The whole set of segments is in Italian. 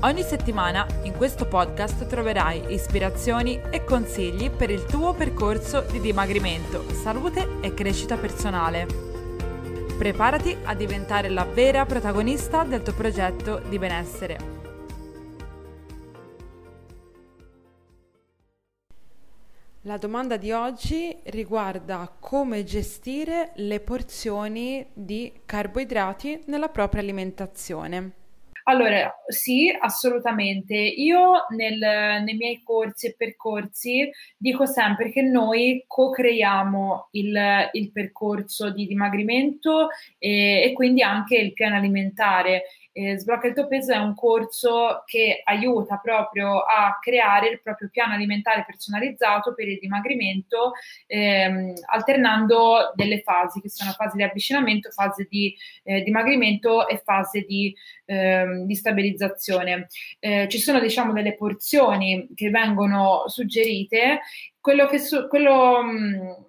Ogni settimana in questo podcast troverai ispirazioni e consigli per il tuo percorso di dimagrimento, salute e crescita personale. Preparati a diventare la vera protagonista del tuo progetto di benessere. La domanda di oggi riguarda come gestire le porzioni di carboidrati nella propria alimentazione. Allora, sì, assolutamente. Io nel, nei miei corsi e percorsi dico sempre che noi co-creiamo il, il percorso di dimagrimento e, e quindi anche il piano alimentare eh, Sblocca il tuo peso è un corso che aiuta proprio a creare il proprio piano alimentare personalizzato per il dimagrimento, ehm, alternando delle fasi, che sono fasi di avvicinamento, fase di eh, dimagrimento e fase di, ehm, di stabilizzazione. Eh, ci sono diciamo delle porzioni che vengono suggerite, quello che su, quello, mh,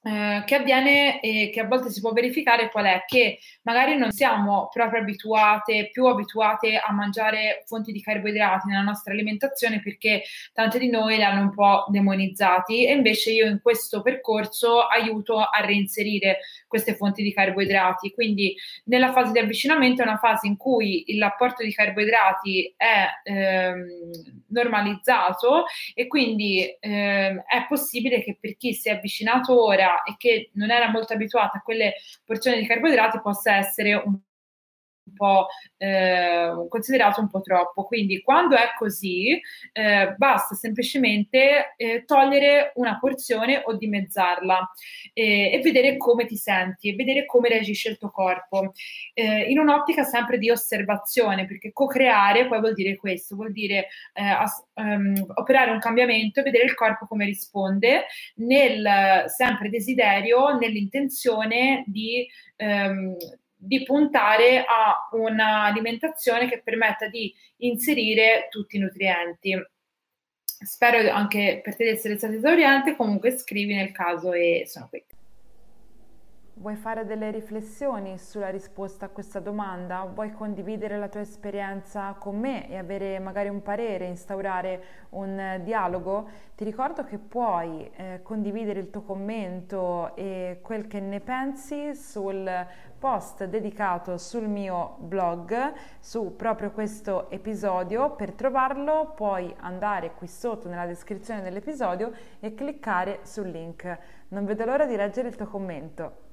eh, che avviene e che a volte si può verificare qual è che magari non siamo proprio abituate, più abituate a mangiare fonti di carboidrati nella nostra alimentazione perché tante di noi le hanno un po' demonizzati e invece io in questo percorso aiuto a reinserire queste fonti di carboidrati. Quindi nella fase di avvicinamento è una fase in cui l'apporto di carboidrati è ehm, normalizzato e quindi ehm, è possibile che per chi si è avvicinato ora e che non era molto abituata a quelle porzioni di carboidrati possa essere un po' eh, considerato un po' troppo. Quindi quando è così, eh, basta semplicemente eh, togliere una porzione o dimezzarla e vedere come ti senti e vedere come reagisce il tuo corpo. Eh, in un'ottica sempre di osservazione, perché co-creare poi vuol dire questo, vuol dire eh, as- um, operare un cambiamento e vedere il corpo come risponde nel sempre desiderio, nell'intenzione di um, di puntare a un'alimentazione che permetta di inserire tutti i nutrienti. Spero anche per te di essere stato esauriente, comunque scrivi nel caso e sono qui. Vuoi fare delle riflessioni sulla risposta a questa domanda? Vuoi condividere la tua esperienza con me e avere magari un parere, instaurare un eh, dialogo? Ti ricordo che puoi eh, condividere il tuo commento e quel che ne pensi sul post dedicato sul mio blog su proprio questo episodio. Per trovarlo puoi andare qui sotto nella descrizione dell'episodio e cliccare sul link. Non vedo l'ora di leggere il tuo commento.